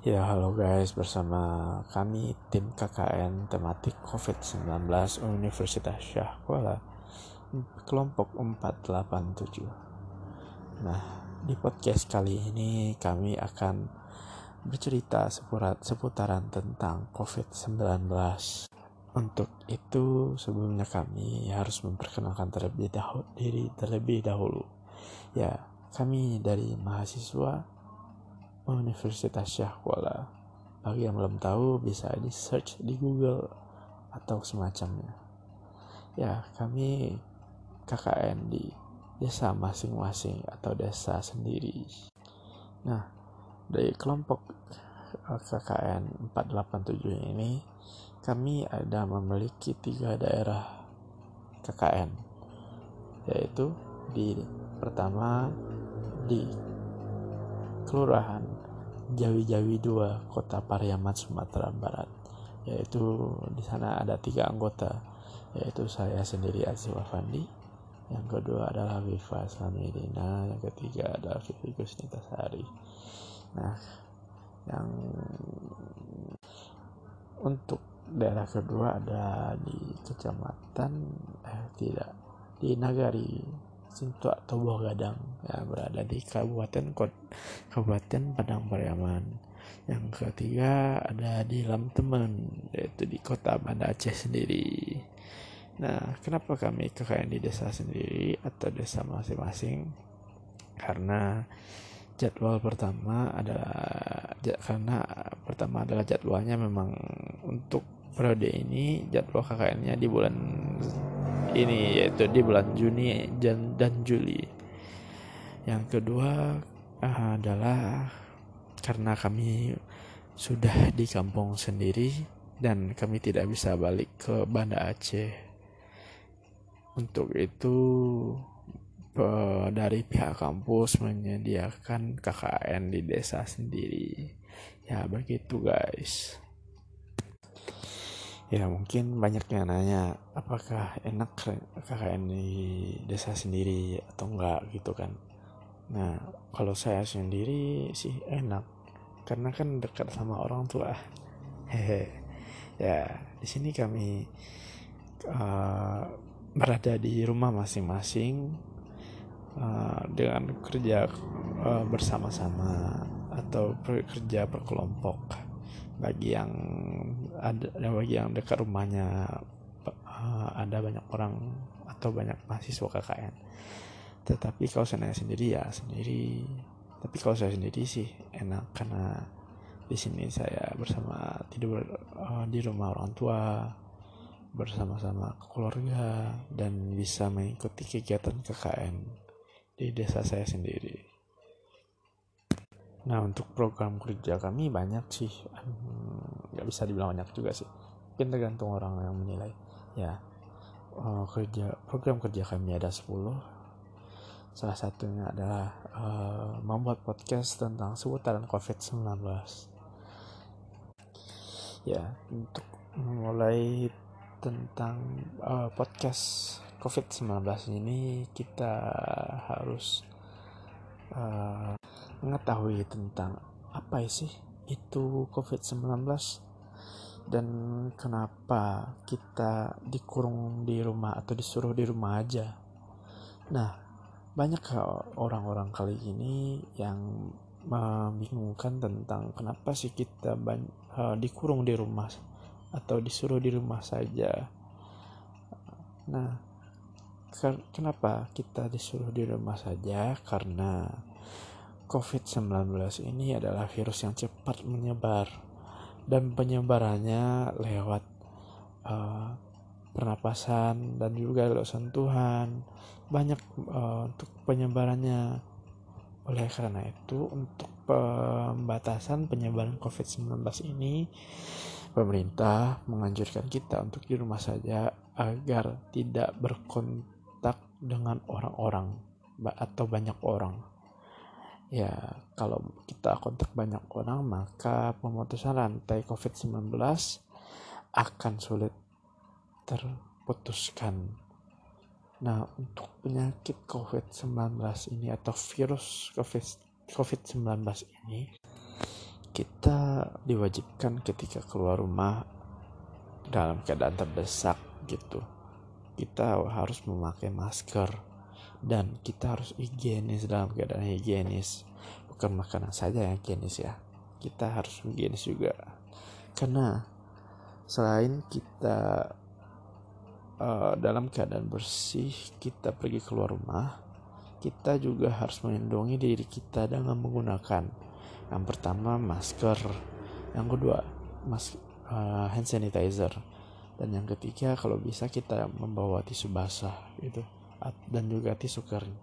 Ya, halo guys, bersama kami tim KKN tematik COVID-19 Universitas Syah Kuala kelompok 487. Nah, di podcast kali ini kami akan bercerita seputar, seputaran tentang COVID-19. Untuk itu, sebelumnya kami harus memperkenalkan terlebih dahulu diri terlebih dahulu. Ya, kami dari mahasiswa Universitas Syah Kuala. Bagi yang belum tahu bisa di search di Google atau semacamnya. Ya, kami KKN di desa masing-masing atau desa sendiri. Nah, dari kelompok eh, KKN 487 ini kami ada memiliki tiga daerah KKN yaitu di pertama di Kelurahan Jawi-Jawi 2, Kota Pariaman, Sumatera Barat. Yaitu di sana ada tiga anggota, yaitu saya sendiri Azif Afandi, yang kedua adalah Viva Islamidina, yang ketiga adalah Vivi Gusnita Sari. Nah, yang untuk daerah kedua ada di kecamatan eh tidak di Nagari Sintu atau Buah Gadang yang berada di Kabupaten Kot Kabupaten Padang Pariaman. Yang ketiga ada di Lamtemen yaitu di kota Banda Aceh sendiri. Nah, kenapa kami kekayaan di desa sendiri atau desa masing-masing? Karena jadwal pertama adalah karena pertama adalah jadwalnya memang untuk periode ini jadwal KKN-nya di bulan ini yaitu di bulan Juni dan Juli. Yang kedua adalah karena kami sudah di kampung sendiri dan kami tidak bisa balik ke Banda Aceh. Untuk itu dari pihak kampus menyediakan KKN di desa sendiri. Ya begitu guys ya mungkin banyak yang nanya apakah enak KKN di desa sendiri atau enggak gitu kan nah kalau saya sendiri sih enak. Karena kan dekat sama orang tua. Hehe. Ya di sini kami uh, berada di rumah masing-masing uh, dengan kerja uh, bersama-sama atau kerja berkelompok. Bagi yang ada bagi yang dekat rumahnya uh, ada banyak orang atau banyak mahasiswa KKN tetapi kalau saya sendiri ya sendiri tapi kalau saya sendiri sih enak karena di sini saya bersama tidur uh, di rumah orang tua bersama-sama keluarga dan bisa mengikuti kegiatan KKN di desa saya sendiri. Nah untuk program kerja kami banyak sih, nggak bisa dibilang banyak juga sih. Mungkin tergantung orang yang menilai. Ya uh, kerja program kerja kami ada 10 Salah satunya adalah uh, membuat podcast tentang seputaran COVID-19. Ya untuk memulai tentang uh, podcast COVID-19 ini kita harus uh, mengetahui tentang apa sih itu COVID-19 dan kenapa kita dikurung di rumah atau disuruh di rumah aja. Nah, banyak orang-orang kali ini yang membingungkan tentang kenapa sih kita uh, dikurung di rumah atau disuruh di rumah saja. Nah, kenapa kita disuruh di rumah saja? Karena COVID-19 ini adalah virus yang cepat menyebar dan penyebarannya lewat uh, pernapasan dan juga lewat sentuhan. Banyak uh, untuk penyebarannya. Oleh karena itu untuk pembatasan penyebaran COVID-19 ini pemerintah menganjurkan kita untuk di rumah saja agar tidak berkontak dengan orang-orang atau banyak orang. Ya kalau kita kontak banyak orang maka pemutusan rantai COVID-19 akan sulit terputuskan. Nah untuk penyakit COVID-19 ini atau virus COVID-19 ini kita diwajibkan ketika keluar rumah dalam keadaan terdesak gitu. Kita harus memakai masker dan kita harus higienis dalam keadaan higienis. Bukan makanan saja yang higienis ya kita harus higienis juga. Karena selain kita uh, dalam keadaan bersih kita pergi keluar rumah kita juga harus melindungi diri kita dengan menggunakan yang pertama masker yang kedua mas uh, hand sanitizer dan yang ketiga kalau bisa kita membawa tisu basah gitu dan juga tisu kering.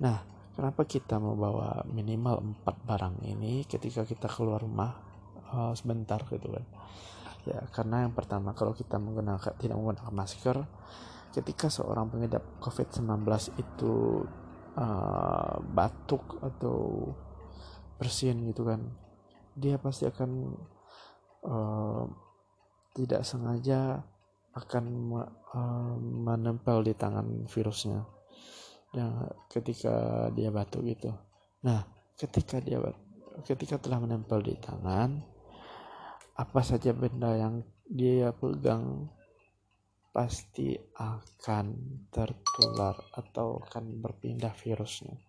Nah kenapa kita membawa minimal empat barang ini ketika kita keluar rumah uh, sebentar gitu kan ya karena yang pertama kalau kita menggunakan tidak menggunakan masker ketika seorang pengidap COVID-19 itu uh, batuk atau bersin gitu kan dia pasti akan uh, tidak sengaja akan uh, menempel di tangan virusnya. Yang ketika dia batuk gitu. Nah ketika dia ketika telah menempel di tangan apa saja benda yang dia pegang pasti akan tertular atau akan berpindah virusnya.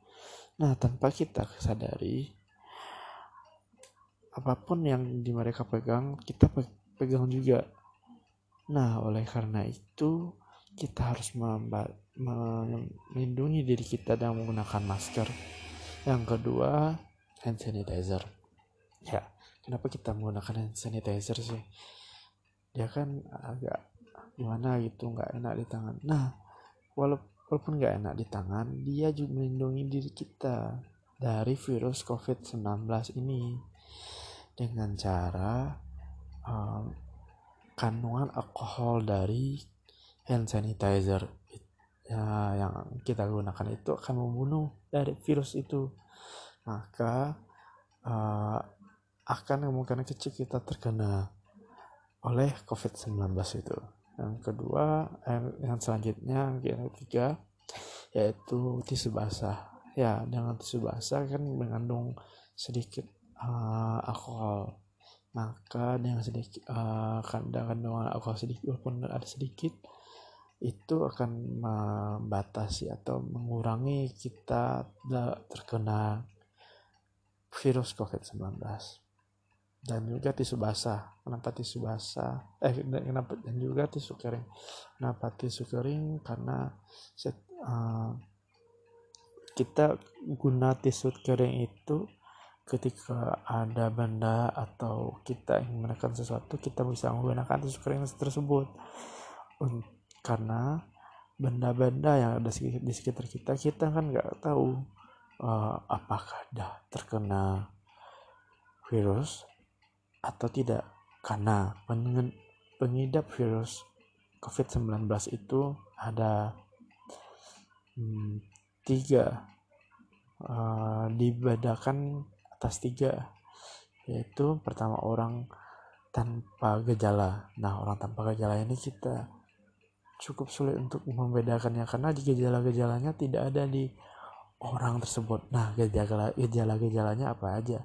Nah, tanpa kita sadari, apa pun yang di mereka pegang kita pegang juga. Nah oleh karena itu kita harus melindungi diri kita dengan menggunakan masker. Yang kedua hand sanitizer. Ya kenapa kita menggunakan hand sanitizer sih? Dia kan agak gimana gitu nggak enak di tangan. Nah walaupun nggak enak di tangan dia juga melindungi diri kita dari virus covid-19 ini. Dengan cara um, kandungan alkohol dari hand sanitizer ya, yang kita gunakan itu akan membunuh dari virus itu. Maka uh, akan kemungkinan kecil kita terkena oleh COVID-19 itu. Yang kedua yang, yang selanjutnya yang ketiga yaitu tisu basah. Ya dengan tisu basah kan mengandung sedikit uh, alkohol. Maka dengan sedikit uh, kandungan alkohol sedikit walaupun ada sedikit itu akan membatasi atau mengurangi kita terkena virus COVID-19 dan juga tisu basah. Kenapa tisu basah? Eh kenapa dan juga tisu kering. Kenapa tisu kering? Karena set, uh, kita guna tisu kering itu ketika ada benda atau kita ingin melakukan sesuatu kita bisa menggunakan tisu kering tersebut. Karena benda-benda yang ada di sekitar kita kita kan nggak tahu uh, apakah dah terkena virus atau tidak? Karena pengidap virus COVID-19 itu ada hmm, tiga uh, dibedakan atas tiga yaitu pertama orang tanpa gejala. Nah orang tanpa gejala ini kita cukup sulit untuk membedakannya karena gejala-gejalanya tidak ada di orang tersebut. Nah gejala gejala gejalanya apa aja?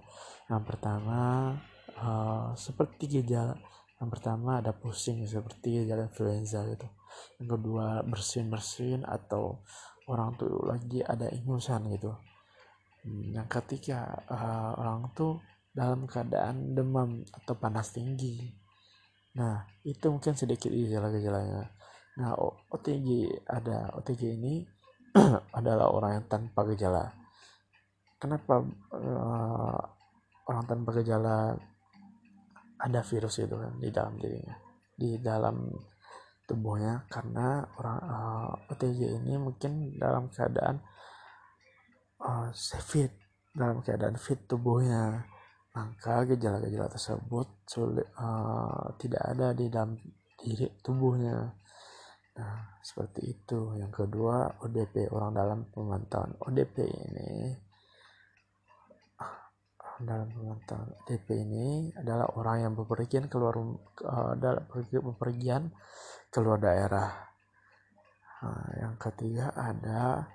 Yang pertama uh, seperti gejala. Yang pertama ada pusing seperti gejala influenza gitu. Yang kedua bersin bersin atau orang tuh lagi ada ingusan gitu. Yang ketiga uh, orang tuh dalam keadaan demam atau panas tinggi. Nah itu mungkin sedikit gejala-gejalanya. Nah OTG ada OTG ini adalah orang yang tanpa gejala. Kenapa uh, orang tanpa gejala ada virus itu kan di dalam dirinya di dalam tubuhnya karena orang uh, OTG ini mungkin dalam keadaan uh, fit dalam keadaan fit tubuhnya. Maka gejala-gejala tersebut sulit uh, tidak ada di dalam diri tubuhnya. Nah seperti itu. Yang kedua ODP orang dalam pemantauan ODP ini dalam pemantauan ODP ini adalah orang yang bepergian keluar uh, bepergian keluar daerah. Nah, yang ketiga ada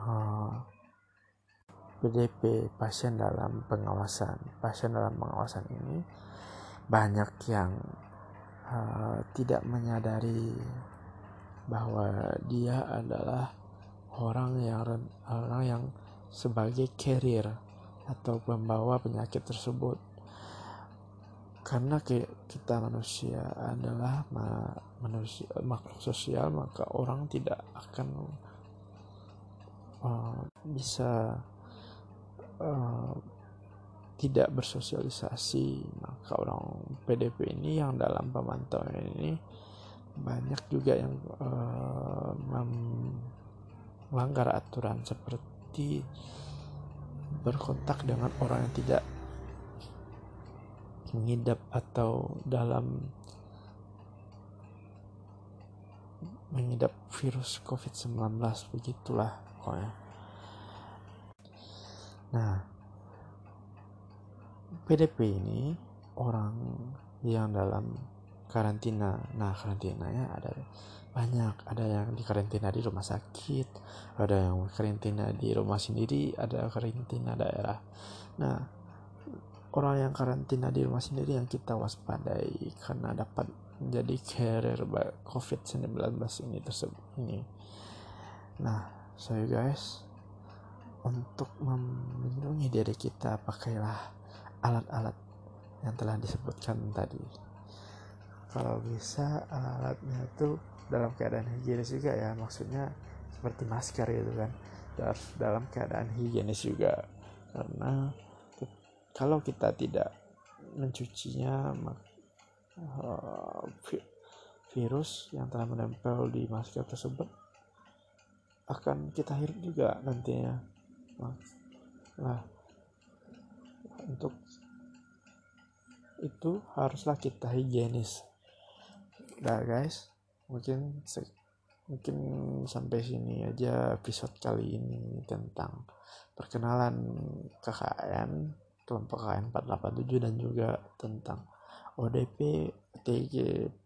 uh, PDP pasien dalam pengawasan. Pasien dalam pengawasan ini banyak yang uh, tidak menyadari bahwa dia adalah orang yang orang yang sebagai carrier atau pembawa penyakit tersebut. Karena kita manusia adalah manusia makhluk sosial maka orang tidak akan uh, bisa uh, tidak bersosialisasi. Maka orang PDP ini yang dalam pemantauan ini banyak juga yang uh, melanggar aturan seperti berkontak dengan orang yang tidak mengidap atau dalam mengidap virus COVID-19 begitulah pokoknya. Nah, PDP ini orang yang dalam karantina. Nah, karantinanya ada banyak. Ada yang di karantina di rumah sakit, ada yang karantina di rumah sendiri, ada karantina daerah. Nah, orang yang karantina di rumah sendiri yang kita waspadai karena dapat menjadi carrier COVID-19 ini tersebut ini. Nah, so guys, untuk melindungi diri kita pakailah alat-alat yang telah disebutkan tadi. Kalau bisa alatnya itu dalam keadaan higienis juga ya, maksudnya seperti masker gitu kan, dalam keadaan higienis juga. Karena kalau kita tidak mencucinya uh, virus yang telah menempel di masker tersebut akan kita hirup juga nantinya. Nah untuk itu haruslah kita higienis. Nah guys mungkin mungkin sampai sini aja episode kali ini tentang perkenalan KKN kelompok KN 487 dan juga tentang ODP, TG,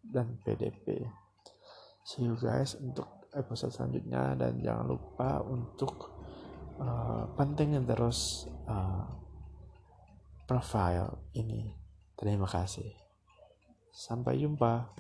dan PDP. See you guys untuk episode selanjutnya dan jangan lupa untuk uh, pantengin terus uh, profile ini. Terima kasih. Sampai jumpa.